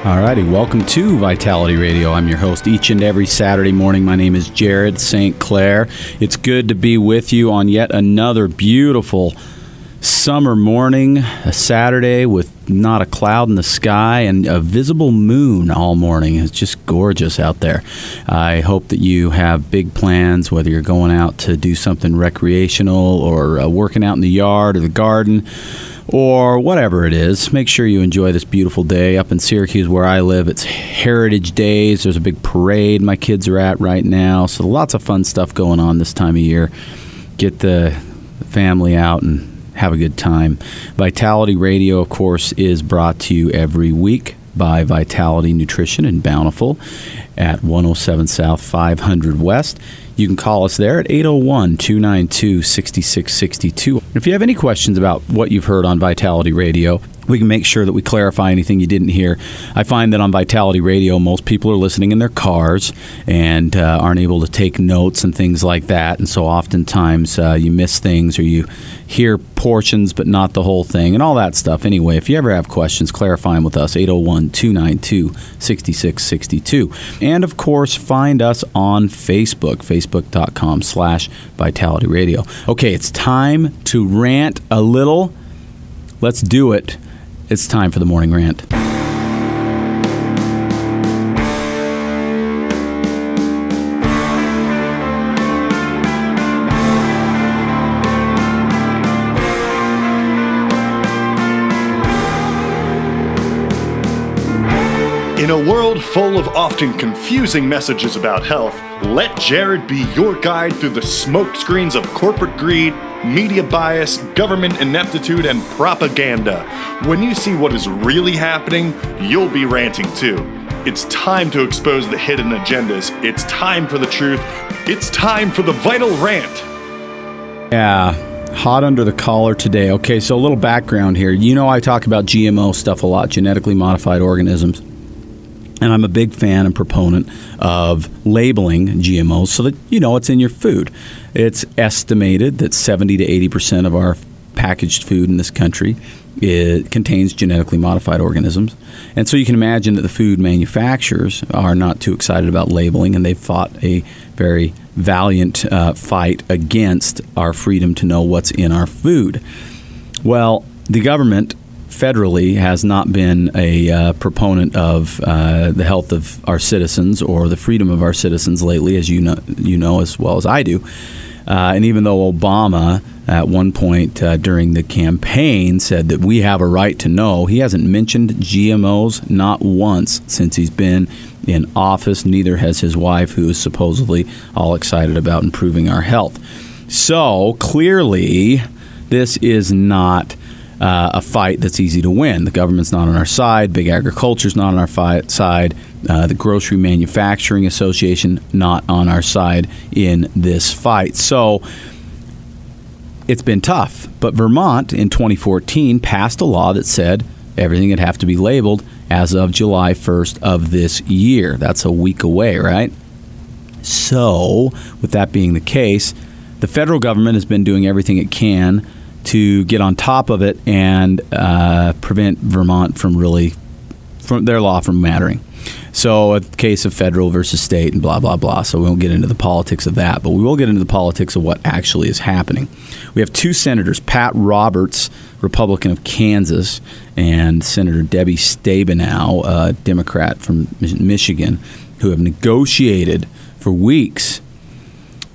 Alrighty, welcome to Vitality Radio. I'm your host each and every Saturday morning. My name is Jared St. Clair. It's good to be with you on yet another beautiful summer morning, a Saturday with not a cloud in the sky and a visible moon all morning. It's just gorgeous out there. I hope that you have big plans, whether you're going out to do something recreational or uh, working out in the yard or the garden or whatever it is, make sure you enjoy this beautiful day. Up in Syracuse, where I live, it's Heritage Days. There's a big parade my kids are at right now. So lots of fun stuff going on this time of year. Get the family out and have a good time. Vitality Radio, of course, is brought to you every week by Vitality Nutrition in Bountiful at 107 South 500 West. You can call us there at 801 292 6662. If you have any questions about what you've heard on Vitality Radio, we can make sure that we clarify anything you didn't hear. I find that on Vitality Radio, most people are listening in their cars and uh, aren't able to take notes and things like that. And so oftentimes uh, you miss things or you hear portions but not the whole thing and all that stuff. Anyway, if you ever have questions, clarify them with us, 801 292 6662. And of course, find us on Facebook, facebook.com slash Vitality Radio. Okay, it's time to rant a little. Let's do it. It's time for the morning rant. In a world full of often confusing messages about health, let Jared be your guide through the smokescreens of corporate greed, media bias, government ineptitude, and propaganda. When you see what is really happening, you'll be ranting too. It's time to expose the hidden agendas. It's time for the truth. It's time for the vital rant. Yeah, hot under the collar today. Okay, so a little background here. You know, I talk about GMO stuff a lot, genetically modified organisms. And I'm a big fan and proponent of labeling GMOs so that you know it's in your food. It's estimated that 70 to 80 percent of our packaged food in this country it contains genetically modified organisms. And so you can imagine that the food manufacturers are not too excited about labeling, and they've fought a very valiant uh, fight against our freedom to know what's in our food. Well, the government federally has not been a uh, proponent of uh, the health of our citizens or the freedom of our citizens lately, as you know, you know as well as I do. Uh, and even though Obama, at one point uh, during the campaign, said that we have a right to know, he hasn't mentioned GMOs not once since he's been in office. Neither has his wife, who is supposedly all excited about improving our health. So clearly, this is not uh, a fight that's easy to win. The government's not on our side. Big agriculture's not on our fi- side. Uh, the Grocery Manufacturing Association not on our side in this fight. So it's been tough. But Vermont in 2014 passed a law that said everything would have to be labeled as of July 1st of this year. That's a week away, right? So, with that being the case, the federal government has been doing everything it can to get on top of it and uh, prevent Vermont from really from their law from mattering. So, a case of federal versus state and blah, blah, blah. So, we won't get into the politics of that, but we will get into the politics of what actually is happening. We have two senators, Pat Roberts, Republican of Kansas, and Senator Debbie Stabenow, a Democrat from Michigan, who have negotiated for weeks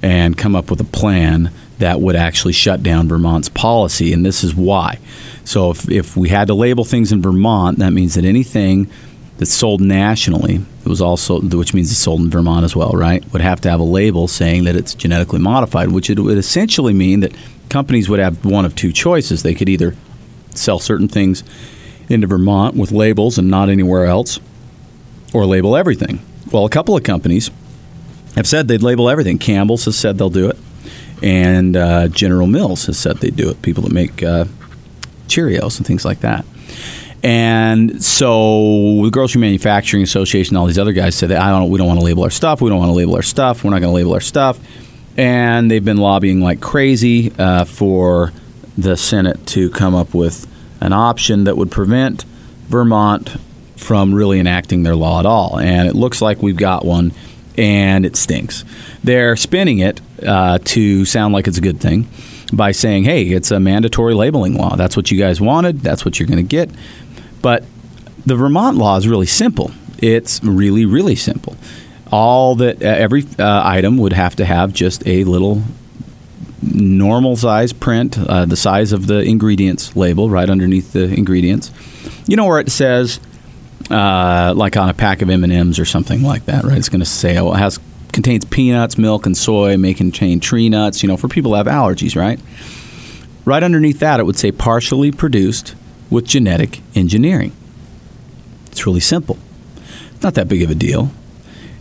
and come up with a plan that would actually shut down Vermont's policy, and this is why. So, if, if we had to label things in Vermont, that means that anything that's sold nationally, it was also, which means it's sold in Vermont as well, right? Would have to have a label saying that it's genetically modified, which it would essentially mean that companies would have one of two choices. They could either sell certain things into Vermont with labels and not anywhere else, or label everything. Well, a couple of companies have said they'd label everything. Campbell's has said they'll do it, and uh, General Mills has said they do it. People that make uh, Cheerios and things like that. And so the Grocery Manufacturing Association, all these other guys said, "I don't. We don't want to label our stuff. We don't want to label our stuff. We're not going to label our stuff." And they've been lobbying like crazy uh, for the Senate to come up with an option that would prevent Vermont from really enacting their law at all. And it looks like we've got one, and it stinks. They're spinning it uh, to sound like it's a good thing by saying, hey, it's a mandatory labeling law. That's what you guys wanted, that's what you're going to get. But the Vermont law is really simple. It's really, really simple. All that uh, every uh, item would have to have just a little normal size print, uh, the size of the ingredients label right underneath the ingredients. You know where it says, uh, like on a pack of M and M's or something like that, right? It's going to say, oh, it has contains peanuts, milk, and soy. May contain tree nuts. You know, for people who have allergies, right? Right underneath that, it would say partially produced with genetic engineering. It's really simple. It's not that big of a deal.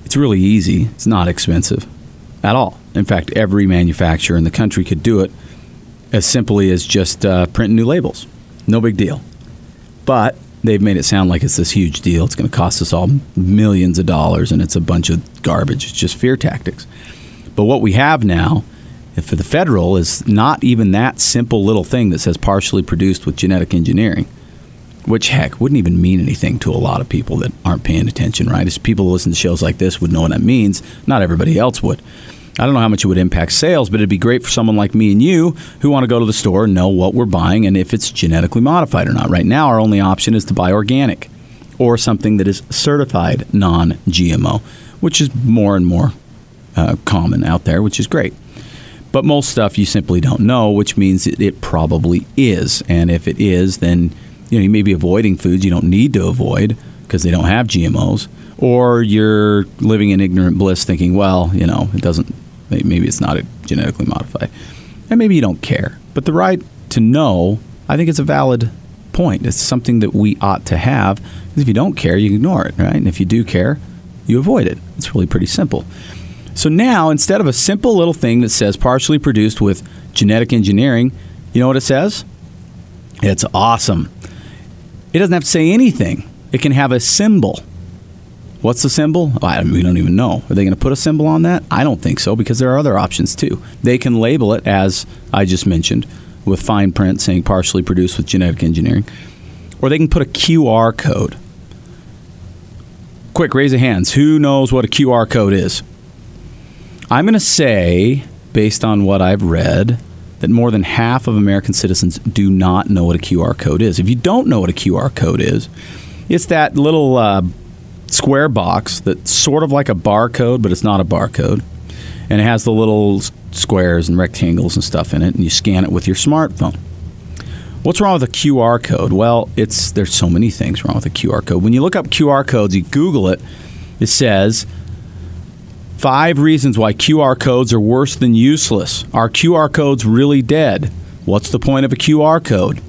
It's really easy. It's not expensive at all. In fact, every manufacturer in the country could do it as simply as just uh, printing new labels. No big deal. But they've made it sound like it's this huge deal. It's going to cost us all millions of dollars, and it's a bunch of garbage. It's just fear tactics. But what we have now eh, for the federal is not even that simple little thing that says partially produced with genetic engineering, which heck wouldn't even mean anything to a lot of people that aren't paying attention, right? As people who listen to shows like this would know what that means. Not everybody else would. I don't know how much it would impact sales, but it'd be great for someone like me and you who want to go to the store and know what we're buying and if it's genetically modified or not. Right now, our only option is to buy organic or something that is certified non GMO, which is more and more uh, common out there, which is great. But most stuff you simply don't know, which means it, it probably is. And if it is, then you know you may be avoiding foods you don't need to avoid because they don't have GMOs, or you're living in ignorant bliss, thinking, well, you know, it doesn't Maybe it's not genetically modified. And maybe you don't care. But the right to know, I think it's a valid point. It's something that we ought to have. Because If you don't care, you ignore it, right? And if you do care, you avoid it. It's really pretty simple. So now, instead of a simple little thing that says partially produced with genetic engineering, you know what it says? It's awesome. It doesn't have to say anything. It can have a symbol What's the symbol? Oh, I, we don't even know. Are they going to put a symbol on that? I don't think so because there are other options too. They can label it as I just mentioned with fine print saying partially produced with genetic engineering, or they can put a QR code. Quick, raise of hands. Who knows what a QR code is? I'm going to say, based on what I've read, that more than half of American citizens do not know what a QR code is. If you don't know what a QR code is, it's that little uh, square box that's sort of like a barcode, but it's not a barcode. And it has the little squares and rectangles and stuff in it, and you scan it with your smartphone. What's wrong with a QR code? Well, it's there's so many things wrong with a QR code. When you look up QR codes, you Google it, it says five reasons why QR codes are worse than useless. Are QR codes really dead? What's the point of a QR code?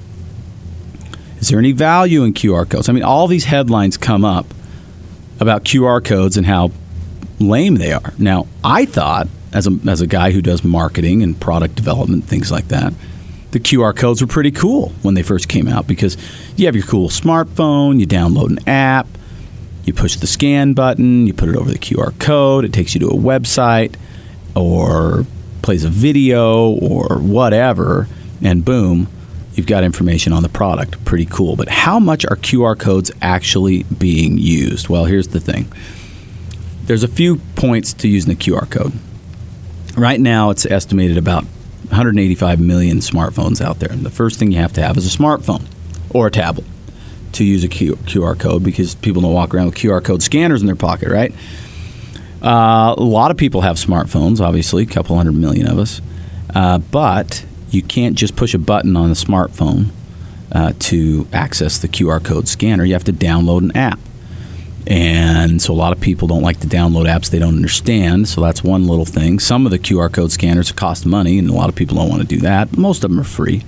Is there any value in QR codes? I mean, all these headlines come up about QR codes and how lame they are. Now, I thought, as a, as a guy who does marketing and product development, things like that, the QR codes were pretty cool when they first came out because you have your cool smartphone, you download an app, you push the scan button, you put it over the QR code, it takes you to a website or plays a video or whatever, and boom, you've got information on the product. Pretty cool. But how much are QR codes actually being used? Well, here's the thing there's a few points to using the QR code. Right now, it's estimated about 185 million smartphones out there. And the first thing you have to have is a smartphone or a tablet to use a QR code because people don't walk around with QR code scanners in their pocket, right? Uh, a lot of people have smartphones, obviously, a couple hundred million of us. Uh, but you can't just push a button on the smartphone uh, to access the QR code scanner. You have to download an app. And so a lot of people don't like to download apps they don't understand. So that's one little thing. Some of the QR code scanners cost money, and a lot of people don't want to do that. Most of them are free.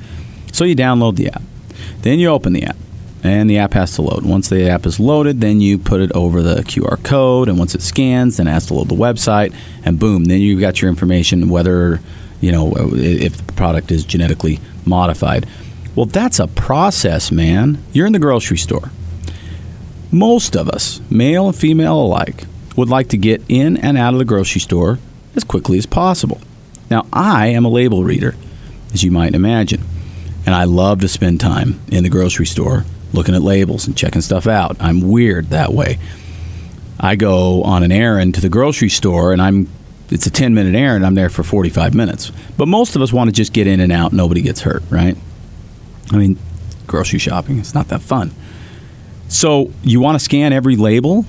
So you download the app. Then you open the app. and the app has to load. Once the app is loaded, then you put it over the QR code, and once it scans, then it has to load the website, and boom, then you've got your information whether you know if the product is genetically modified. Well, that's a process, man. You're in the grocery store. Most of us, male and female alike, would like to get in and out of the grocery store as quickly as possible. Now, I am a label reader, as you might imagine, and I love to spend time in the grocery store looking at labels and checking stuff out. I'm weird that way. I go on an errand to the grocery store and I'm it's a 10 minute errand, I'm there for 45 minutes. But most of us want to just get in and out, nobody gets hurt, right? I mean, grocery shopping, it's not that fun. So, you want to scan every label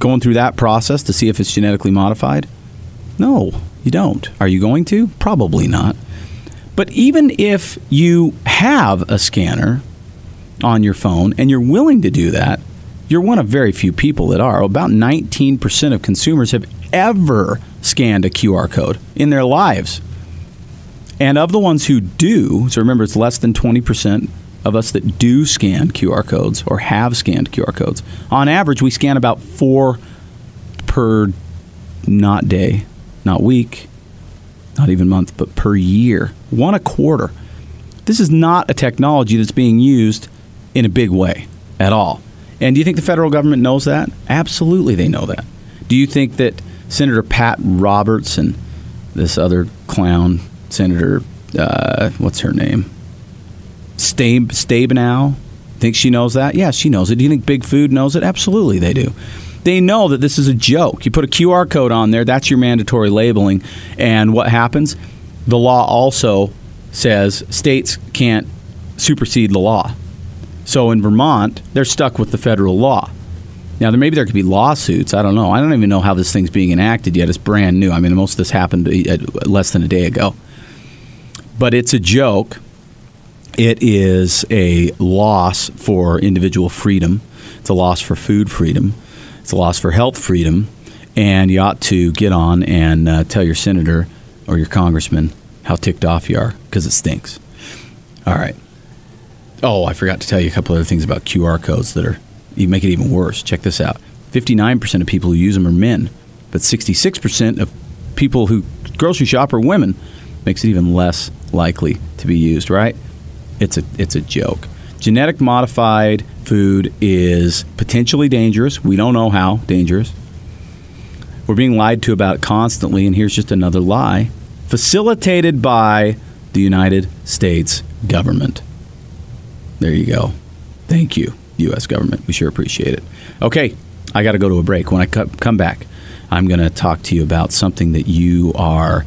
going through that process to see if it's genetically modified? No, you don't. Are you going to? Probably not. But even if you have a scanner on your phone and you're willing to do that, you're one of very few people that are. About 19% of consumers have ever scanned a QR code in their lives. And of the ones who do, so remember it's less than 20% of us that do scan QR codes or have scanned QR codes. On average, we scan about four per not day, not week, not even month, but per year. One a quarter. This is not a technology that's being used in a big way at all. And do you think the federal government knows that? Absolutely, they know that. Do you think that Senator Pat Roberts and this other clown, Senator, uh, what's her name? Stab- Stabenow, think she knows that? Yeah, she knows it. Do you think Big Food knows it? Absolutely, they do. They know that this is a joke. You put a QR code on there, that's your mandatory labeling. And what happens? The law also says states can't supersede the law. So in Vermont, they're stuck with the federal law. Now, there maybe there could be lawsuits. I don't know. I don't even know how this thing's being enacted yet. It's brand new. I mean, most of this happened uh, less than a day ago. But it's a joke. It is a loss for individual freedom. It's a loss for food freedom. It's a loss for health freedom. And you ought to get on and uh, tell your senator or your congressman how ticked off you are because it stinks. All right. Oh, I forgot to tell you a couple other things about QR codes that are you make it even worse. Check this out 59% of people who use them are men, but 66% of people who grocery shop are women. Makes it even less likely to be used, right? It's a, it's a joke. Genetic modified food is potentially dangerous. We don't know how dangerous. We're being lied to about constantly, and here's just another lie facilitated by the United States government. There you go. Thank you. U.S. government. We sure appreciate it. Okay, I got to go to a break. When I come back, I'm going to talk to you about something that you are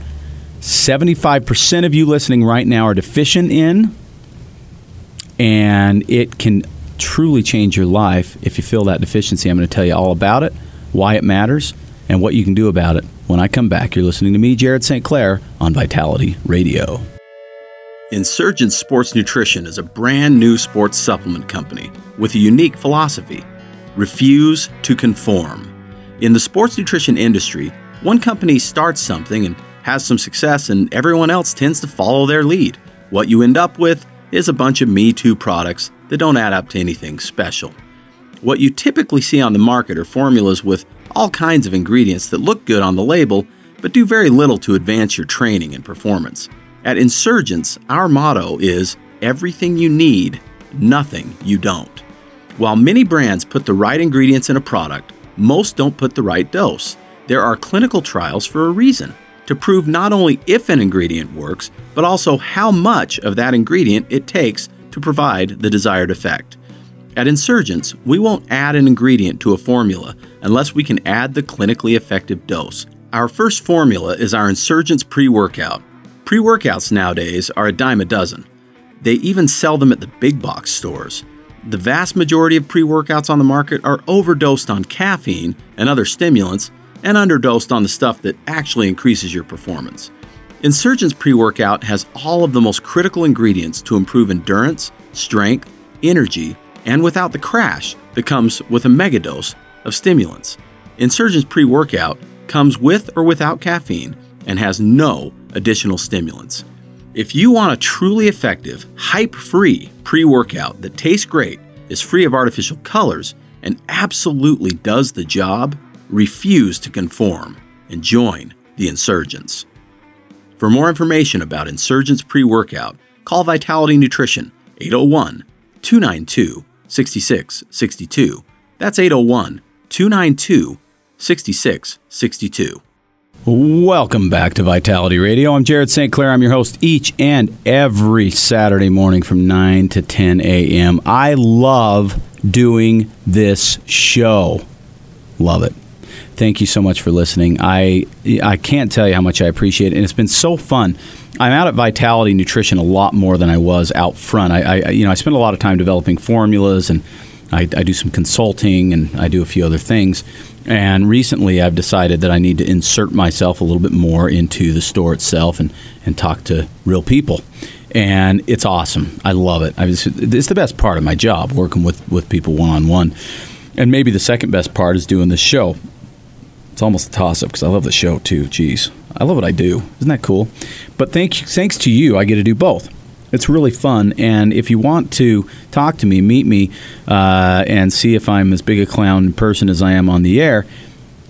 75% of you listening right now are deficient in, and it can truly change your life if you feel that deficiency. I'm going to tell you all about it, why it matters, and what you can do about it. When I come back, you're listening to me, Jared St. Clair, on Vitality Radio. Insurgent Sports Nutrition is a brand new sports supplement company with a unique philosophy refuse to conform. In the sports nutrition industry, one company starts something and has some success, and everyone else tends to follow their lead. What you end up with is a bunch of Me Too products that don't add up to anything special. What you typically see on the market are formulas with all kinds of ingredients that look good on the label, but do very little to advance your training and performance. At Insurgents, our motto is everything you need, nothing you don't. While many brands put the right ingredients in a product, most don't put the right dose. There are clinical trials for a reason to prove not only if an ingredient works, but also how much of that ingredient it takes to provide the desired effect. At Insurgents, we won't add an ingredient to a formula unless we can add the clinically effective dose. Our first formula is our Insurgents pre workout. Pre workouts nowadays are a dime a dozen. They even sell them at the big box stores. The vast majority of pre workouts on the market are overdosed on caffeine and other stimulants and underdosed on the stuff that actually increases your performance. Insurgents pre workout has all of the most critical ingredients to improve endurance, strength, energy, and without the crash that comes with a megadose of stimulants. Insurgents pre workout comes with or without caffeine and has no additional stimulants. If you want a truly effective, hype free pre workout that tastes great is free of artificial colors and absolutely does the job, refuse to conform and join the insurgents. For more information about Insurgents pre workout, call Vitality Nutrition 801 292 6662. That's 801 292 6662. Welcome back to Vitality Radio. I'm Jared St. Clair. I'm your host each and every Saturday morning from 9 to 10 a.m. I love doing this show. Love it. Thank you so much for listening. I I can't tell you how much I appreciate it, and it's been so fun. I'm out at Vitality Nutrition a lot more than I was out front. I, I you know I spend a lot of time developing formulas, and I, I do some consulting, and I do a few other things. And recently, I've decided that I need to insert myself a little bit more into the store itself and, and talk to real people. And it's awesome. I love it. I just, it's the best part of my job, working with, with people one on one. And maybe the second best part is doing this show. It's almost a toss up because I love the show too. Jeez, I love what I do. Isn't that cool? But thank thanks to you, I get to do both. It's really fun. And if you want to talk to me, meet me, uh, and see if I'm as big a clown person as I am on the air,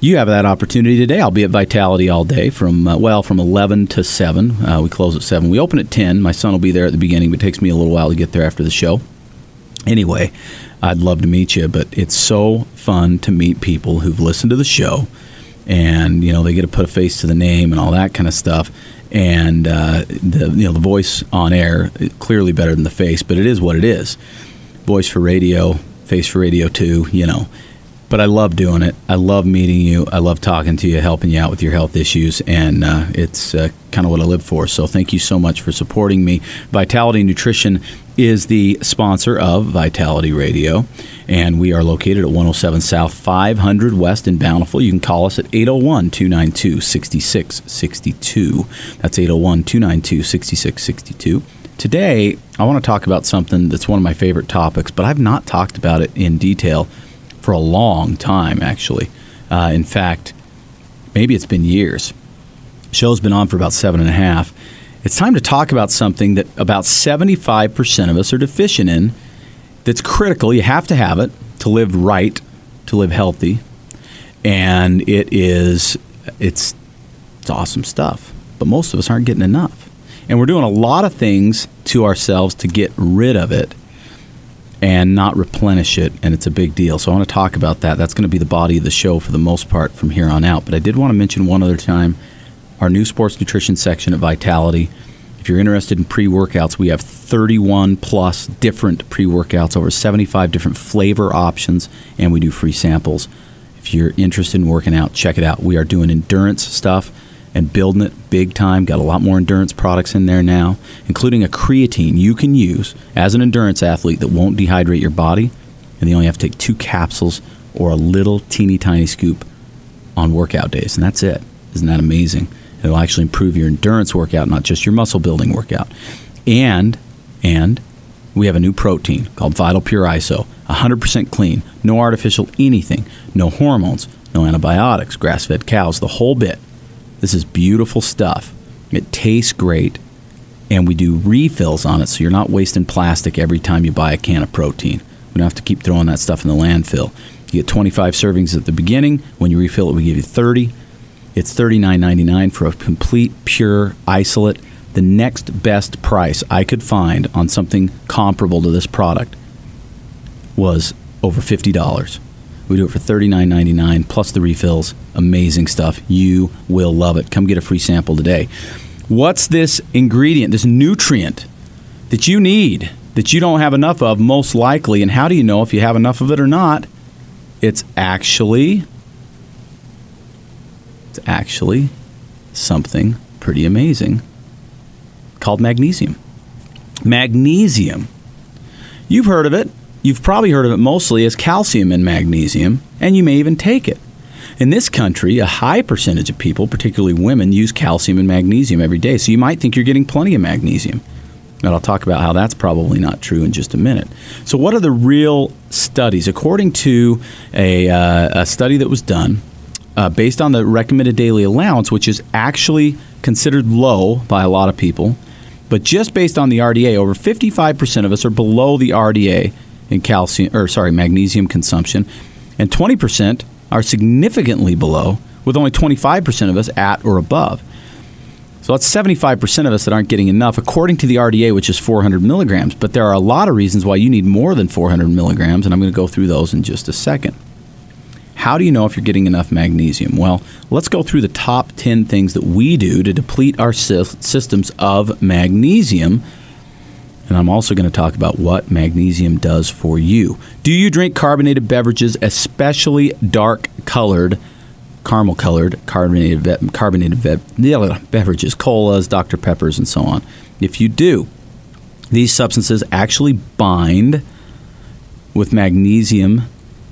you have that opportunity today. I'll be at Vitality all day from, uh, well, from 11 to 7. Uh, we close at 7. We open at 10. My son will be there at the beginning, but it takes me a little while to get there after the show. Anyway, I'd love to meet you, but it's so fun to meet people who've listened to the show and you know they get to put a face to the name and all that kind of stuff and uh, the you know the voice on air clearly better than the face, but it is what it is. Voice for radio, face for radio too. You know, but I love doing it. I love meeting you. I love talking to you, helping you out with your health issues, and uh, it's uh, kind of what I live for. So thank you so much for supporting me. Vitality Nutrition is the sponsor of Vitality Radio, and we are located at 107 South 500 West in Bountiful. You can call us at 801 292 6662. That's 801 292 6662. Today, I want to talk about something that's one of my favorite topics, but I've not talked about it in detail for a long time, actually. Uh, in fact, maybe it's been years. Show's been on for about seven and a half it's time to talk about something that about 75% of us are deficient in that's critical. You have to have it to live right, to live healthy. And it is it's it's awesome stuff. But most of us aren't getting enough. And we're doing a lot of things to ourselves to get rid of it and not replenish it, and it's a big deal. So I want to talk about that. That's going to be the body of the show for the most part from here on out. But I did want to mention one other time our new sports nutrition section at Vitality. If you're interested in pre workouts, we have 31 plus different pre workouts, over 75 different flavor options, and we do free samples. If you're interested in working out, check it out. We are doing endurance stuff and building it big time. Got a lot more endurance products in there now, including a creatine you can use as an endurance athlete that won't dehydrate your body. And you only have to take two capsules or a little teeny tiny scoop on workout days. And that's it. Isn't that amazing? It'll actually improve your endurance workout, not just your muscle building workout. And and we have a new protein called Vital Pure ISO, 100% clean, no artificial anything, no hormones, no antibiotics, grass-fed cows, the whole bit. This is beautiful stuff. It tastes great, and we do refills on it, so you're not wasting plastic every time you buy a can of protein. We don't have to keep throwing that stuff in the landfill. You get 25 servings at the beginning. When you refill it, we give you 30. It's $39.99 for a complete pure isolate. The next best price I could find on something comparable to this product was over $50. We do it for $39.99 plus the refills. Amazing stuff. You will love it. Come get a free sample today. What's this ingredient, this nutrient that you need that you don't have enough of, most likely? And how do you know if you have enough of it or not? It's actually it's actually something pretty amazing called magnesium. Magnesium. You've heard of it. You've probably heard of it mostly as calcium and magnesium, and you may even take it. In this country, a high percentage of people, particularly women, use calcium and magnesium every day, so you might think you're getting plenty of magnesium. And I'll talk about how that's probably not true in just a minute. So, what are the real studies? According to a, uh, a study that was done uh, based on the recommended daily allowance, which is actually considered low by a lot of people, but just based on the RDA, over 55% of us are below the RDA in calcium or sorry, magnesium consumption, and 20% are significantly below, with only 25% of us at or above. So that's 75% of us that aren't getting enough, according to the RDA, which is 400 milligrams. But there are a lot of reasons why you need more than 400 milligrams, and I'm going to go through those in just a second. How do you know if you're getting enough magnesium? Well, let's go through the top 10 things that we do to deplete our systems of magnesium. And I'm also going to talk about what magnesium does for you. Do you drink carbonated beverages, especially dark colored caramel colored carbonated, carbonated beverages, colas, Dr. Peppers, and so on. If you do, these substances actually bind with magnesium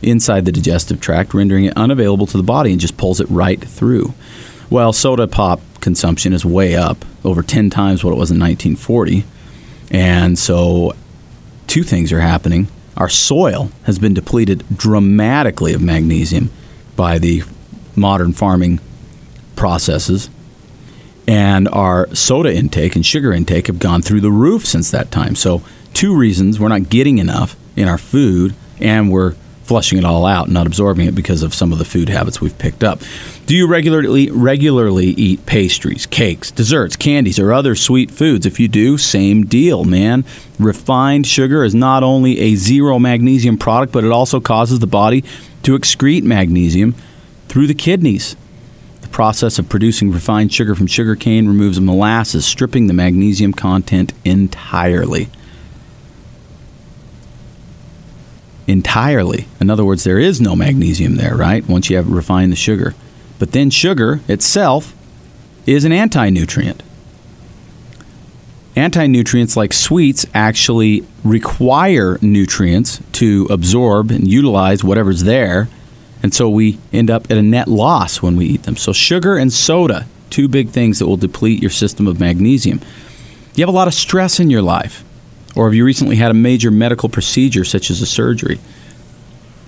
inside the digestive tract, rendering it unavailable to the body and just pulls it right through. Well, soda pop consumption is way up, over 10 times what it was in 1940. And so, two things are happening. Our soil has been depleted dramatically of magnesium by the modern farming processes. And our soda intake and sugar intake have gone through the roof since that time. So, two reasons we're not getting enough in our food, and we're flushing it all out, not absorbing it because of some of the food habits we've picked up. Do you regularly regularly eat pastries, cakes, desserts, candies, or other sweet foods? If you do, same deal, man. Refined sugar is not only a zero magnesium product, but it also causes the body to excrete magnesium through the kidneys. The process of producing refined sugar from sugarcane removes molasses, stripping the magnesium content entirely. Entirely. In other words, there is no magnesium there, right? Once you have refined the sugar. But then sugar itself is an anti nutrient. Anti nutrients like sweets actually require nutrients to absorb and utilize whatever's there and so we end up at a net loss when we eat them. So, sugar and soda, two big things that will deplete your system of magnesium. You have a lot of stress in your life, or have you recently had a major medical procedure, such as a surgery?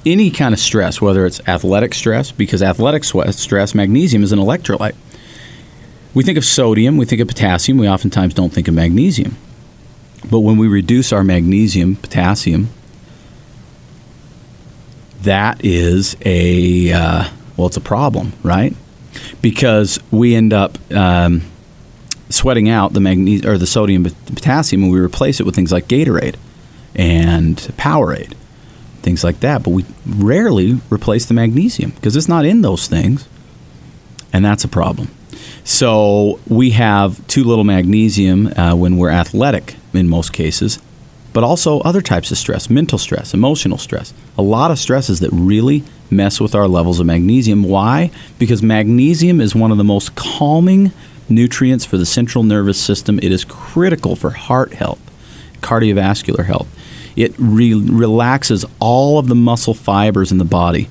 Any kind of stress, whether it's athletic stress, because athletic stress, magnesium is an electrolyte. We think of sodium, we think of potassium, we oftentimes don't think of magnesium. But when we reduce our magnesium, potassium, that is a uh, well, it's a problem, right? Because we end up um, sweating out the magnesium or the sodium potassium, and we replace it with things like Gatorade and Powerade, things like that. But we rarely replace the magnesium because it's not in those things, and that's a problem. So we have too little magnesium uh, when we're athletic in most cases, but also other types of stress, mental stress, emotional stress. A lot of stresses that really mess with our levels of magnesium. Why? Because magnesium is one of the most calming nutrients for the central nervous system. It is critical for heart health, cardiovascular health. It re- relaxes all of the muscle fibers in the body,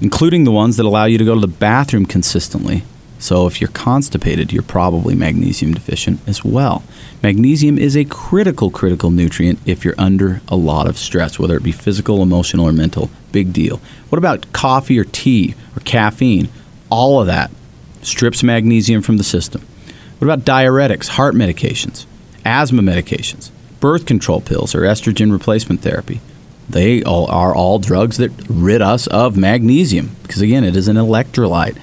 including the ones that allow you to go to the bathroom consistently so if you're constipated, you're probably magnesium deficient as well. Magnesium is a critical, critical nutrient if you're under a lot of stress, whether it be physical, emotional, or mental. Big deal. What about coffee or tea or caffeine? All of that strips magnesium from the system. What about diuretics, heart medications, asthma medications, birth control pills, or estrogen replacement therapy? They all are all drugs that rid us of magnesium because, again, it is an electrolyte.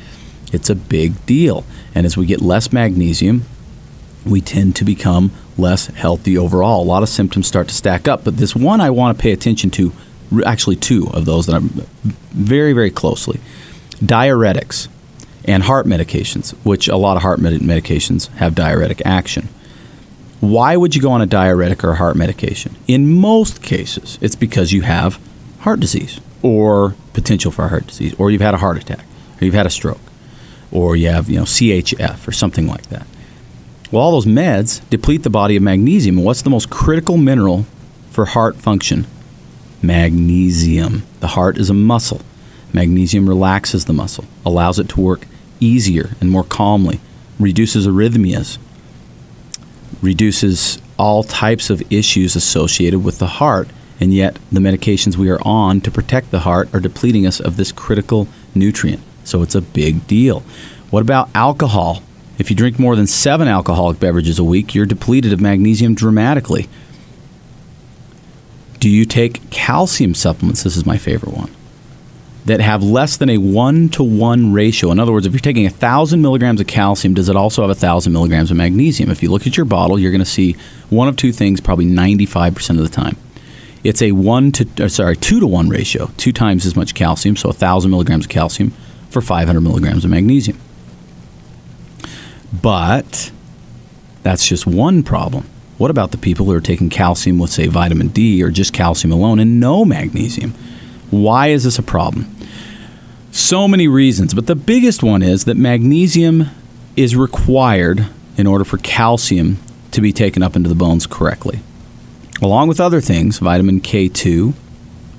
It's a big deal. And as we get less magnesium, we tend to become less healthy overall. A lot of symptoms start to stack up. But this one I want to pay attention to, actually, two of those that I'm very, very closely diuretics and heart medications, which a lot of heart medications have diuretic action. Why would you go on a diuretic or a heart medication? In most cases, it's because you have heart disease or potential for heart disease, or you've had a heart attack, or you've had a stroke or you have you know CHF or something like that. Well, all those meds deplete the body of magnesium. What's the most critical mineral for heart function? Magnesium. The heart is a muscle. Magnesium relaxes the muscle, allows it to work easier and more calmly, reduces arrhythmias, reduces all types of issues associated with the heart. And yet, the medications we are on to protect the heart are depleting us of this critical nutrient. So it's a big deal. What about alcohol? If you drink more than seven alcoholic beverages a week, you're depleted of magnesium dramatically. Do you take calcium supplements? This is my favorite one. That have less than a one to one ratio. In other words, if you're taking a thousand milligrams of calcium, does it also have a thousand milligrams of magnesium? If you look at your bottle, you're going to see one of two things probably 95% of the time. It's a one to sorry two to one ratio, two times as much calcium, so a thousand milligrams of calcium for 500 milligrams of magnesium. But that's just one problem. What about the people who are taking calcium with, say, vitamin D or just calcium alone and no magnesium? Why is this a problem? So many reasons, but the biggest one is that magnesium is required in order for calcium to be taken up into the bones correctly. Along with other things, vitamin K2,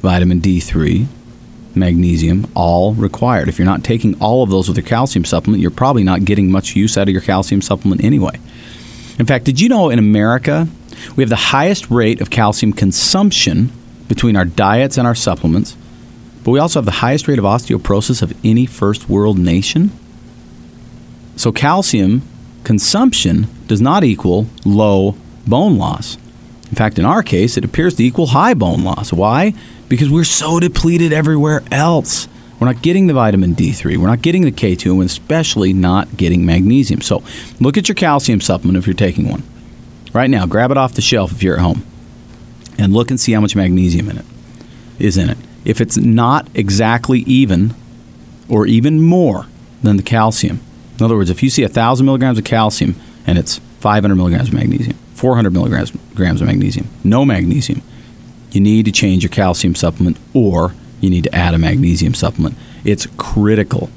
vitamin D3, magnesium, all required. If you're not taking all of those with your calcium supplement, you're probably not getting much use out of your calcium supplement anyway. In fact, did you know in America we have the highest rate of calcium consumption between our diets and our supplements, but we also have the highest rate of osteoporosis of any first world nation? So, calcium consumption does not equal low bone loss. In fact, in our case, it appears to equal high bone loss. Why? Because we're so depleted everywhere else. We're not getting the vitamin D3. We're not getting the K2, and especially not getting magnesium. So look at your calcium supplement if you're taking one. Right now, grab it off the shelf if you're at home and look and see how much magnesium in it is in it. If it's not exactly even or even more than the calcium, in other words, if you see 1,000 milligrams of calcium and it's 500 milligrams of magnesium, 400 milligrams grams of magnesium, no magnesium, you need to change your calcium supplement or you need to add a magnesium supplement. It's critical.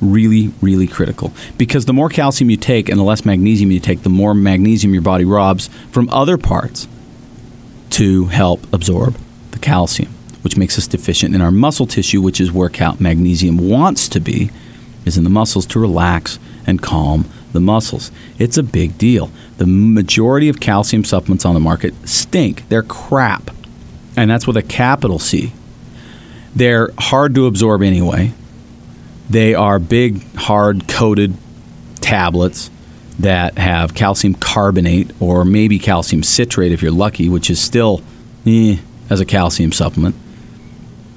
Really, really critical. Because the more calcium you take and the less magnesium you take, the more magnesium your body robs from other parts to help absorb the calcium, which makes us deficient in our muscle tissue, which is where magnesium wants to be, is in the muscles to relax and calm the muscles. It's a big deal. The majority of calcium supplements on the market stink. They're crap. And that's with a capital C. They're hard to absorb anyway. They are big, hard coated tablets that have calcium carbonate or maybe calcium citrate if you're lucky, which is still eh, as a calcium supplement.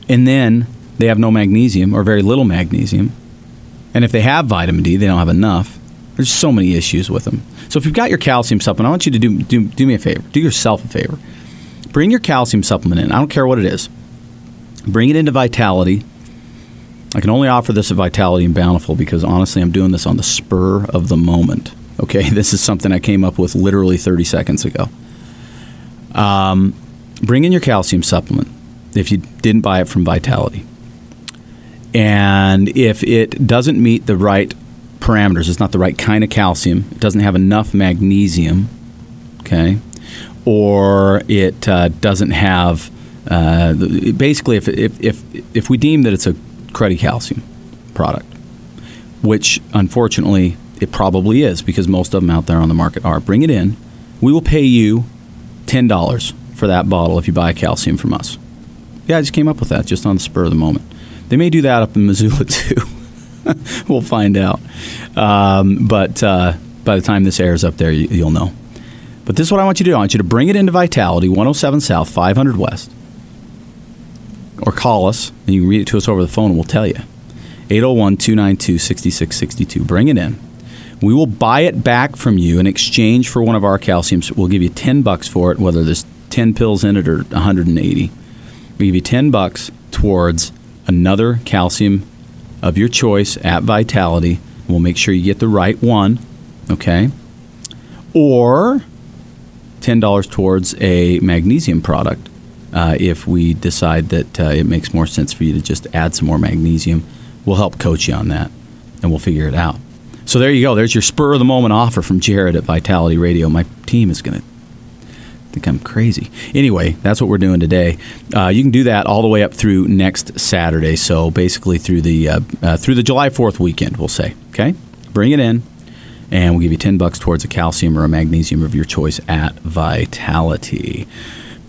And then they have no magnesium or very little magnesium. And if they have vitamin D, they don't have enough. There's so many issues with them. So if you've got your calcium supplement, I want you to do, do, do me a favor. Do yourself a favor. Bring your calcium supplement in. I don't care what it is. Bring it into Vitality. I can only offer this at Vitality and Bountiful because honestly, I'm doing this on the spur of the moment. Okay, this is something I came up with literally 30 seconds ago. Um, bring in your calcium supplement if you didn't buy it from Vitality. And if it doesn't meet the right parameters, it's not the right kind of calcium, it doesn't have enough magnesium, okay, or it uh, doesn't have uh, basically, if, if, if, if we deem that it's a cruddy calcium product, which unfortunately it probably is because most of them out there on the market are, bring it in. We will pay you $10 for that bottle if you buy calcium from us. Yeah, I just came up with that just on the spur of the moment. They may do that up in Missoula too. we'll find out. Um, but uh, by the time this airs up there, you, you'll know. But this is what I want you to do. I want you to bring it into Vitality, 107 South, 500 West or call us, and you can read it to us over the phone, and we'll tell you. 801 292 6662. Bring it in. We will buy it back from you in exchange for one of our calciums. We'll give you 10 bucks for it, whether there's 10 pills in it or 180. Give you 10 bucks towards another calcium of your choice at Vitality. We'll make sure you get the right one, okay? Or $10 towards a magnesium product uh, if we decide that uh, it makes more sense for you to just add some more magnesium, we'll help coach you on that and we'll figure it out. So there you go. There's your spur of the moment offer from Jared at Vitality Radio. My team is going to think I'm crazy. Anyway, that's what we're doing today. Uh, you can do that all the way up through next Saturday. So basically through the uh, uh, through the July 4th weekend, we'll say. Okay, bring it in, and we'll give you 10 bucks towards a calcium or a magnesium of your choice at Vitality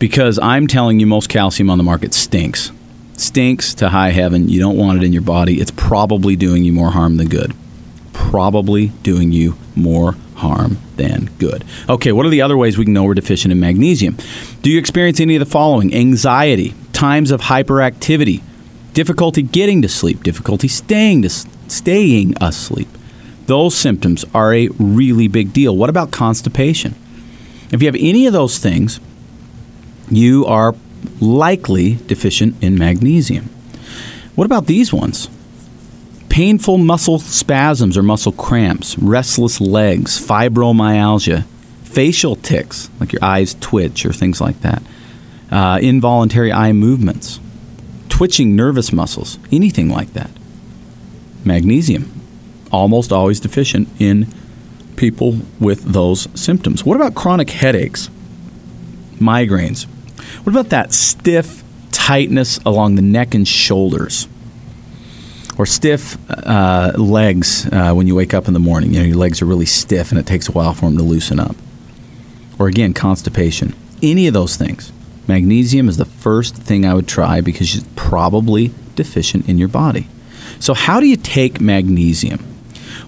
because I'm telling you most calcium on the market stinks. Stinks to high heaven. You don't want it in your body. It's probably doing you more harm than good. Probably doing you more harm than good. Okay, what are the other ways we can know we're deficient in magnesium? Do you experience any of the following? Anxiety, times of hyperactivity, difficulty getting to sleep, difficulty staying to staying asleep. Those symptoms are a really big deal. What about constipation? If you have any of those things, you are likely deficient in magnesium. What about these ones? Painful muscle spasms or muscle cramps, restless legs, fibromyalgia, facial tics, like your eyes twitch or things like that, uh, involuntary eye movements, twitching nervous muscles, anything like that. Magnesium, almost always deficient in people with those symptoms. What about chronic headaches, migraines? What about that stiff tightness along the neck and shoulders? Or stiff uh, legs uh, when you wake up in the morning. You know, your legs are really stiff and it takes a while for them to loosen up. Or again, constipation. Any of those things. Magnesium is the first thing I would try because it's probably deficient in your body. So, how do you take magnesium?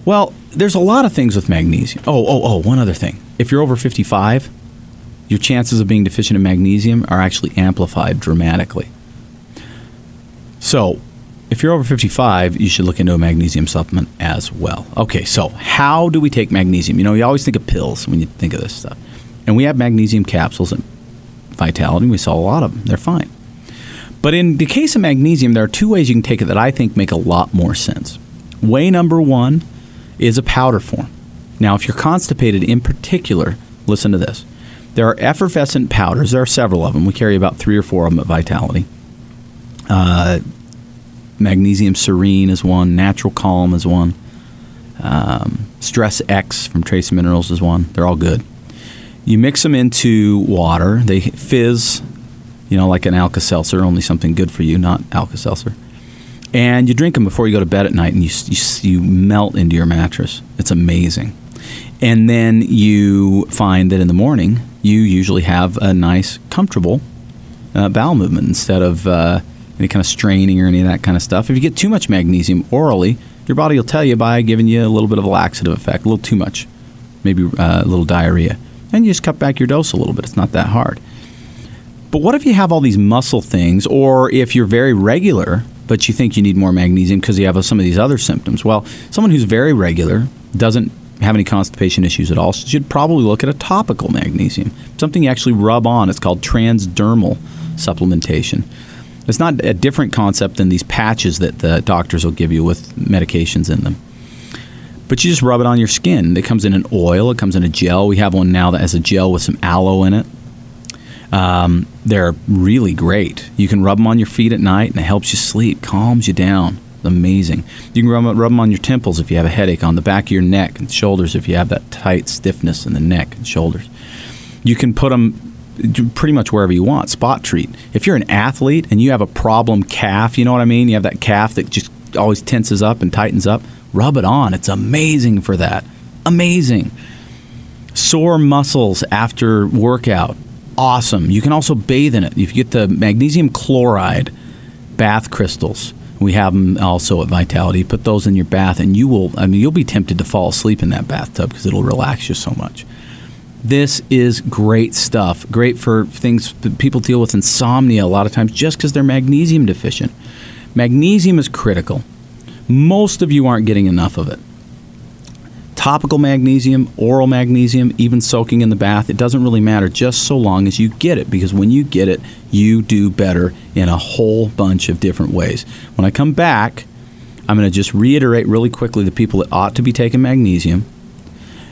Well, there's a lot of things with magnesium. Oh, oh, oh, one other thing. If you're over 55, your chances of being deficient in magnesium are actually amplified dramatically. So, if you're over 55, you should look into a magnesium supplement as well. Okay, so how do we take magnesium? You know, you always think of pills when you think of this stuff. And we have magnesium capsules at Vitality. We sell a lot of them. They're fine. But in the case of magnesium, there are two ways you can take it that I think make a lot more sense. Way number one is a powder form. Now, if you're constipated in particular, listen to this. There are effervescent powders. There are several of them. We carry about three or four of them at Vitality. Uh, Magnesium Serene is one. Natural Calm is one. Um, Stress X from Trace Minerals is one. They're all good. You mix them into water. They fizz, you know, like an Alka Seltzer, only something good for you, not Alka Seltzer. And you drink them before you go to bed at night, and you, you, you melt into your mattress. It's amazing. And then you find that in the morning, you usually have a nice, comfortable uh, bowel movement instead of uh, any kind of straining or any of that kind of stuff. If you get too much magnesium orally, your body will tell you by giving you a little bit of a laxative effect, a little too much, maybe uh, a little diarrhea. And you just cut back your dose a little bit. It's not that hard. But what if you have all these muscle things, or if you're very regular, but you think you need more magnesium because you have some of these other symptoms? Well, someone who's very regular doesn't have any constipation issues at all, should probably look at a topical magnesium, something you actually rub on. It's called transdermal supplementation. It's not a different concept than these patches that the doctors will give you with medications in them. But you just rub it on your skin. It comes in an oil, it comes in a gel. We have one now that has a gel with some aloe in it. Um, they're really great. You can rub them on your feet at night and it helps you sleep, calms you down amazing. You can rub, rub them on your temples if you have a headache, on the back of your neck and shoulders if you have that tight stiffness in the neck and shoulders. You can put them pretty much wherever you want. Spot treat. If you're an athlete and you have a problem calf, you know what I mean? You have that calf that just always tenses up and tightens up, rub it on. It's amazing for that. Amazing. Sore muscles after workout. Awesome. You can also bathe in it. If you get the magnesium chloride bath crystals, we have them also at Vitality. Put those in your bath, and you will. I mean, you'll be tempted to fall asleep in that bathtub because it'll relax you so much. This is great stuff. Great for things people deal with insomnia a lot of times just because they're magnesium deficient. Magnesium is critical. Most of you aren't getting enough of it topical magnesium, oral magnesium, even soaking in the bath, it doesn't really matter just so long as you get it because when you get it, you do better in a whole bunch of different ways. When I come back, I'm going to just reiterate really quickly the people that ought to be taking magnesium,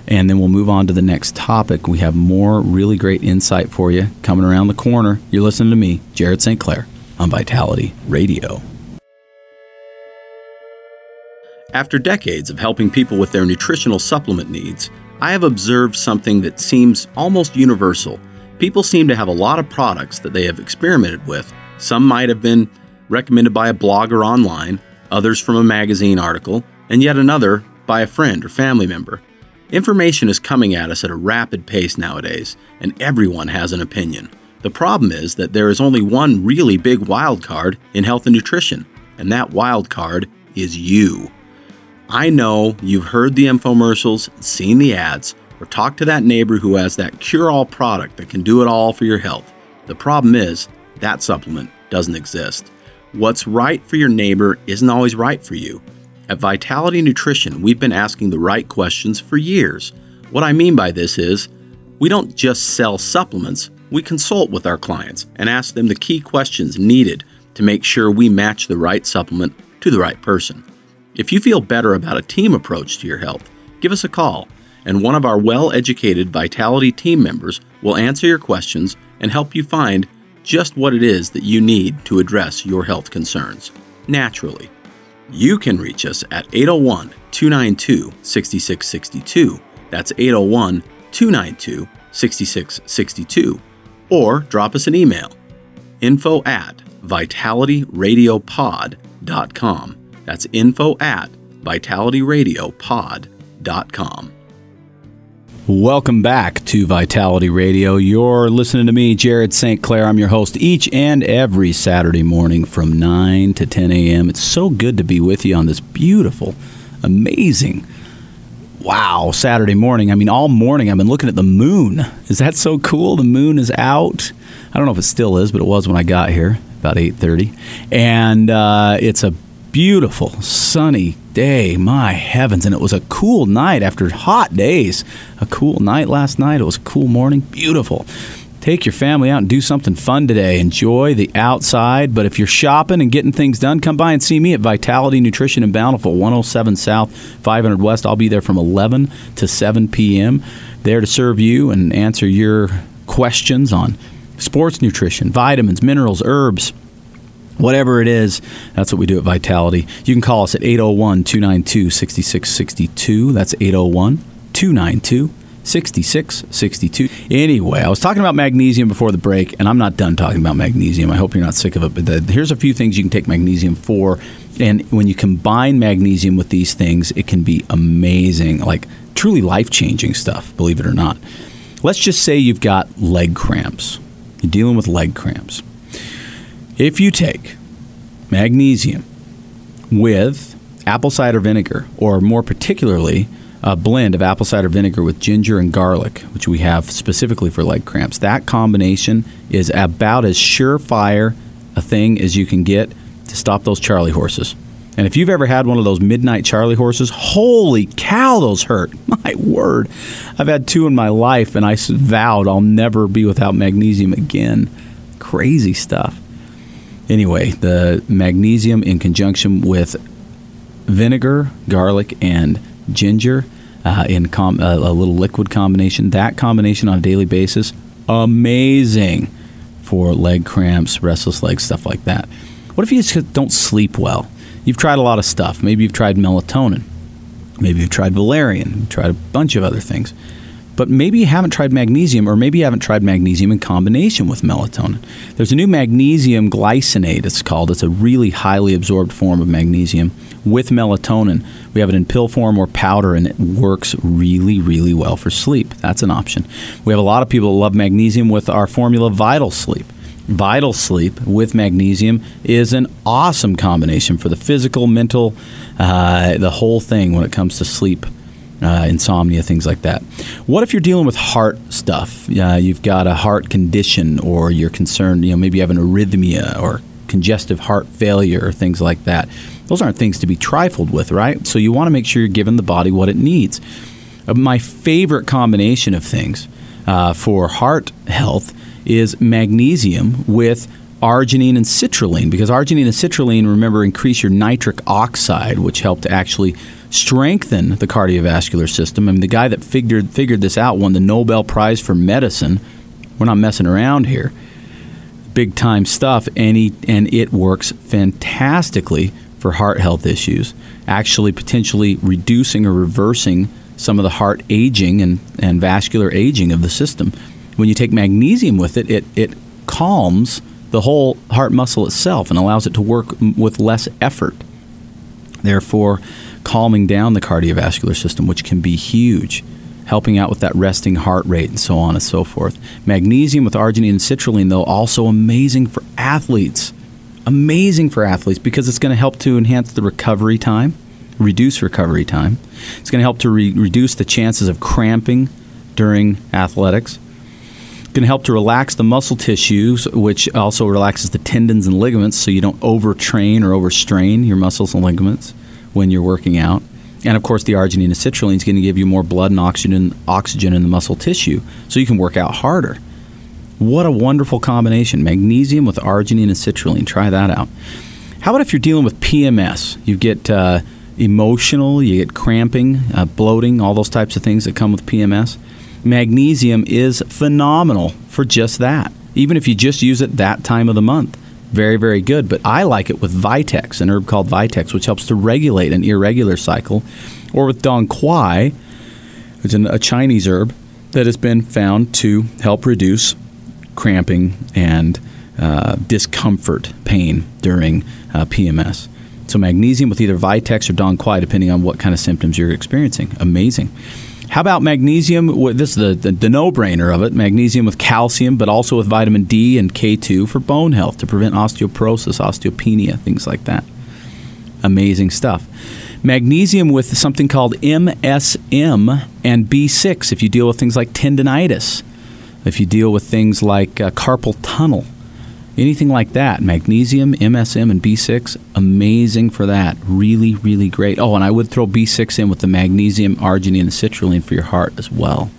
and then we'll move on to the next topic. We have more really great insight for you coming around the corner. You're listening to me, Jared St. Clair, on Vitality Radio. After decades of helping people with their nutritional supplement needs, I have observed something that seems almost universal. People seem to have a lot of products that they have experimented with. Some might have been recommended by a blogger online, others from a magazine article, and yet another by a friend or family member. Information is coming at us at a rapid pace nowadays, and everyone has an opinion. The problem is that there is only one really big wild card in health and nutrition, and that wild card is you. I know you've heard the infomercials, seen the ads, or talked to that neighbor who has that cure all product that can do it all for your health. The problem is, that supplement doesn't exist. What's right for your neighbor isn't always right for you. At Vitality Nutrition, we've been asking the right questions for years. What I mean by this is, we don't just sell supplements, we consult with our clients and ask them the key questions needed to make sure we match the right supplement to the right person. If you feel better about a team approach to your health, give us a call, and one of our well educated Vitality team members will answer your questions and help you find just what it is that you need to address your health concerns naturally. You can reach us at 801 292 6662. That's 801 292 6662. Or drop us an email info at vitalityradiopod.com. That's info at vitalityradiopod.com. Welcome back to Vitality Radio. You're listening to me, Jared St. Clair. I'm your host each and every Saturday morning from 9 to 10 a.m. It's so good to be with you on this beautiful, amazing, wow, Saturday morning. I mean, all morning I've been looking at the moon. Is that so cool? The moon is out. I don't know if it still is, but it was when I got here about 8.30. And uh, it's a beautiful, sunny day. My heavens. And it was a cool night after hot days. A cool night last night. It was a cool morning. Beautiful. Take your family out and do something fun today. Enjoy the outside. But if you're shopping and getting things done, come by and see me at Vitality Nutrition in Bountiful, 107 South, 500 West. I'll be there from 11 to 7 p.m. There to serve you and answer your questions on sports nutrition, vitamins, minerals, herbs Whatever it is, that's what we do at Vitality. You can call us at 801 292 6662. That's 801 292 6662. Anyway, I was talking about magnesium before the break, and I'm not done talking about magnesium. I hope you're not sick of it. But the, here's a few things you can take magnesium for. And when you combine magnesium with these things, it can be amazing, like truly life changing stuff, believe it or not. Let's just say you've got leg cramps. You're dealing with leg cramps if you take magnesium with apple cider vinegar, or more particularly, a blend of apple cider vinegar with ginger and garlic, which we have specifically for leg cramps, that combination is about as surefire a thing as you can get to stop those Charlie horses. And if you've ever had one of those midnight Charlie horses, holy cow, those hurt. My word. I've had two in my life, and I vowed I'll never be without magnesium again. Crazy stuff. Anyway, the magnesium in conjunction with vinegar, garlic, and ginger uh, in com- uh, a little liquid combination. That combination on a daily basis, amazing for leg cramps, restless legs, stuff like that. What if you just don't sleep well? You've tried a lot of stuff. Maybe you've tried melatonin. Maybe you've tried valerian. You've tried a bunch of other things but maybe you haven't tried magnesium, or maybe you haven't tried magnesium in combination with melatonin. There's a new magnesium glycinate, it's called. It's a really highly absorbed form of magnesium with melatonin. We have it in pill form or powder, and it works really, really well for sleep. That's an option. We have a lot of people that love magnesium with our formula Vital Sleep. Vital Sleep with magnesium is an awesome combination for the physical, mental, uh, the whole thing when it comes to sleep uh, insomnia, things like that. What if you're dealing with heart stuff? Uh, you've got a heart condition, or you're concerned, you know, maybe you have an arrhythmia or congestive heart failure, or things like that. Those aren't things to be trifled with, right? So you want to make sure you're giving the body what it needs. Uh, my favorite combination of things uh, for heart health is magnesium with arginine and citrulline because arginine and citrulline, remember, increase your nitric oxide, which help to actually strengthen the cardiovascular system. I mean, the guy that figured figured this out won the Nobel Prize for medicine. We're not messing around here. Big time stuff, and he, and it works fantastically for heart health issues. Actually, potentially reducing or reversing some of the heart aging and, and vascular aging of the system. When you take magnesium with it, it it calms the whole heart muscle itself and allows it to work with less effort. Therefore, calming down the cardiovascular system, which can be huge, helping out with that resting heart rate and so on and so forth. Magnesium with arginine and citrulline, though, also amazing for athletes. Amazing for athletes because it's going to help to enhance the recovery time, reduce recovery time. It's going to help to re- reduce the chances of cramping during athletics. Can help to relax the muscle tissues, which also relaxes the tendons and ligaments, so you don't overtrain or overstrain your muscles and ligaments when you're working out. And of course, the arginine and citrulline is going to give you more blood and oxygen, oxygen in the muscle tissue, so you can work out harder. What a wonderful combination! Magnesium with arginine and citrulline. Try that out. How about if you're dealing with PMS? You get uh, emotional, you get cramping, uh, bloating, all those types of things that come with PMS. Magnesium is phenomenal for just that. Even if you just use it that time of the month, very, very good. But I like it with Vitex, an herb called Vitex, which helps to regulate an irregular cycle, or with Dong Quai, which is a Chinese herb that has been found to help reduce cramping and uh, discomfort, pain during uh, PMS. So magnesium with either Vitex or Dong Quai, depending on what kind of symptoms you're experiencing. Amazing. How about magnesium? This is the, the, the no brainer of it magnesium with calcium, but also with vitamin D and K2 for bone health to prevent osteoporosis, osteopenia, things like that. Amazing stuff. Magnesium with something called MSM and B6 if you deal with things like tendonitis, if you deal with things like uh, carpal tunnel, anything like that. Magnesium, MSM, and B6, amazing for that. Really, really great. Oh, and I would throw B6 in with the magnesium, arginine, and citrulline for your heart as well.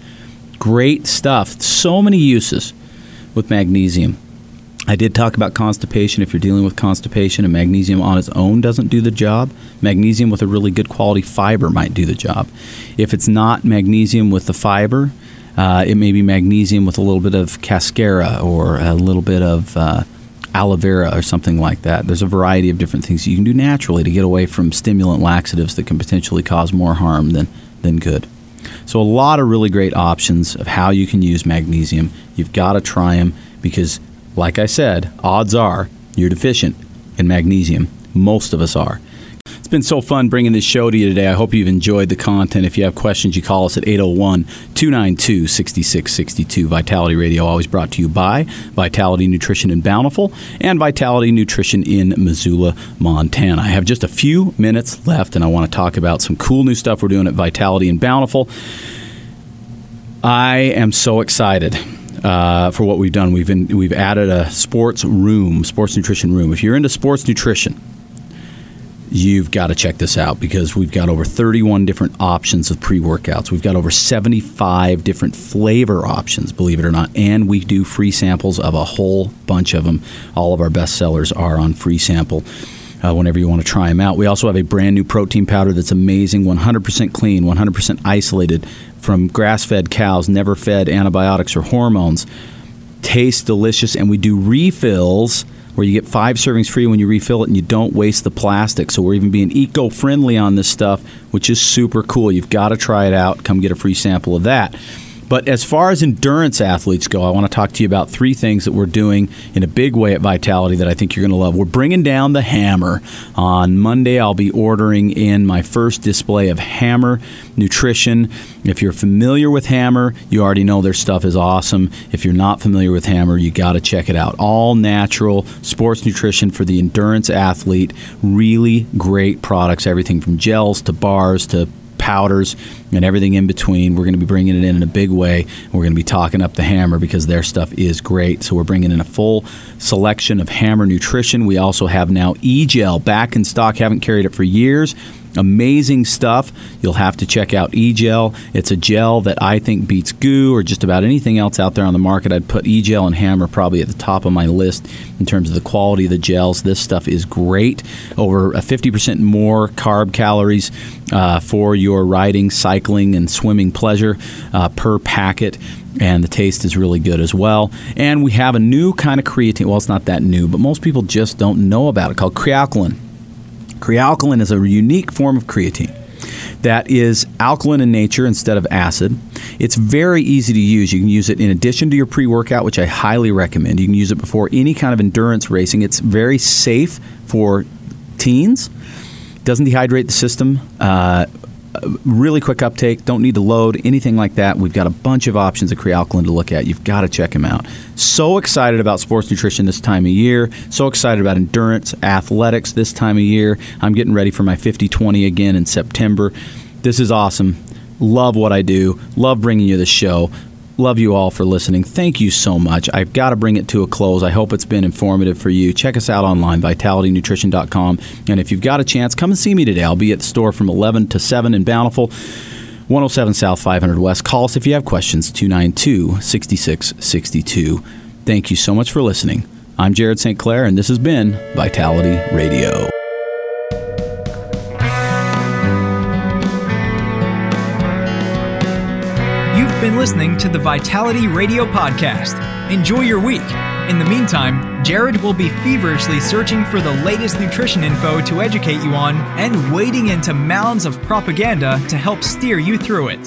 Great stuff. So many uses with magnesium. I did talk about constipation. If you're dealing with constipation and magnesium on its own doesn't do the job, magnesium with a really good quality fiber might do the job. If it's not magnesium with the fiber, uh, it may be magnesium with a little bit of cascara or a little bit of uh, aloe vera or something like that. There's a variety of different things you can do naturally to get away from stimulant laxatives that can potentially cause more harm than, than good. So, a lot of really great options of how you can use magnesium. You've got to try them because, like I said, odds are you're deficient in magnesium. Most of us are. It's been so fun bringing this show to you today. I hope you've enjoyed the content. If you have questions, you call us at 801 292 6662. Vitality Radio, always brought to you by Vitality Nutrition in Bountiful and Vitality Nutrition in Missoula, Montana. I have just a few minutes left, and I want to talk about some cool new stuff we're doing at Vitality in Bountiful. I am so excited. Uh, for what we've done, we've been, we've added a sports room, sports nutrition room. If you're into sports nutrition, you've got to check this out because we've got over 31 different options of pre workouts. We've got over 75 different flavor options, believe it or not, and we do free samples of a whole bunch of them. All of our best sellers are on free sample. Uh, whenever you want to try them out. We also have a brand new protein powder that's amazing, 100% clean, 100% isolated from grass fed cows, never fed antibiotics or hormones. Tastes delicious, and we do refills where you get five servings free when you refill it and you don't waste the plastic. So we're even being eco friendly on this stuff, which is super cool. You've got to try it out. Come get a free sample of that. But as far as endurance athletes go, I want to talk to you about three things that we're doing in a big way at Vitality that I think you're going to love. We're bringing down the hammer. On Monday, I'll be ordering in my first display of Hammer Nutrition. If you're familiar with Hammer, you already know their stuff is awesome. If you're not familiar with Hammer, you got to check it out. All natural sports nutrition for the endurance athlete. Really great products, everything from gels to bars to powders and everything in between. We're going to be bringing it in in a big way. We're going to be talking up the hammer because their stuff is great. So we're bringing in a full selection of hammer nutrition. We also have now e-gel back in stock. Haven't carried it for years. Amazing stuff. You'll have to check out eGel. It's a gel that I think beats goo or just about anything else out there on the market. I'd put eGel and Hammer probably at the top of my list in terms of the quality of the gels. This stuff is great. Over a 50% more carb calories uh, for your riding, cycling, and swimming pleasure uh, per packet and the taste is really good as well. And we have a new kind of creatine. Well, it's not that new, but most people just don't know about it called Kre-Alkalyn. Kre-Alkalyn is a unique form of creatine that is alkaline in nature instead of acid. It's very easy to use. You can use it in addition to your pre workout, which I highly recommend. You can use it before any kind of endurance racing. It's very safe for teens, doesn't dehydrate the system. Uh, really quick uptake, don't need to load, anything like that. We've got a bunch of options of Kre-Alkalyn to look at. You've got to check them out. So excited about sports nutrition this time of year. So excited about endurance, athletics this time of year. I'm getting ready for my 50 20 again in September. This is awesome. Love what I do. Love bringing you the show. Love you all for listening. Thank you so much. I've got to bring it to a close. I hope it's been informative for you. Check us out online, vitalitynutrition.com. And if you've got a chance, come and see me today. I'll be at the store from 11 to 7 in Bountiful. 107 South 500 West. Call us if you have questions, 292 6662. Thank you so much for listening. I'm Jared St. Clair, and this has been Vitality Radio. Been listening to the Vitality Radio Podcast. Enjoy your week. In the meantime, Jared will be feverishly searching for the latest nutrition info to educate you on and wading into mounds of propaganda to help steer you through it.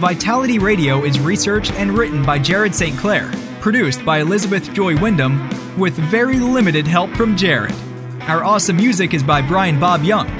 Vitality Radio is researched and written by Jared St. Clair, produced by Elizabeth Joy Wyndham, with very limited help from Jared. Our awesome music is by Brian Bob Young.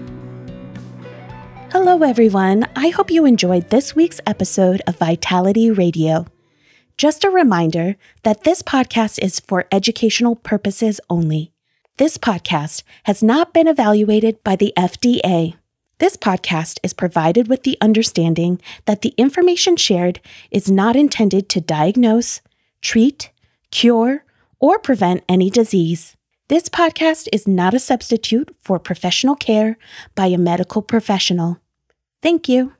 Hello, everyone. I hope you enjoyed this week's episode of Vitality Radio. Just a reminder that this podcast is for educational purposes only. This podcast has not been evaluated by the FDA. This podcast is provided with the understanding that the information shared is not intended to diagnose, treat, cure, or prevent any disease. This podcast is not a substitute for professional care by a medical professional. Thank you.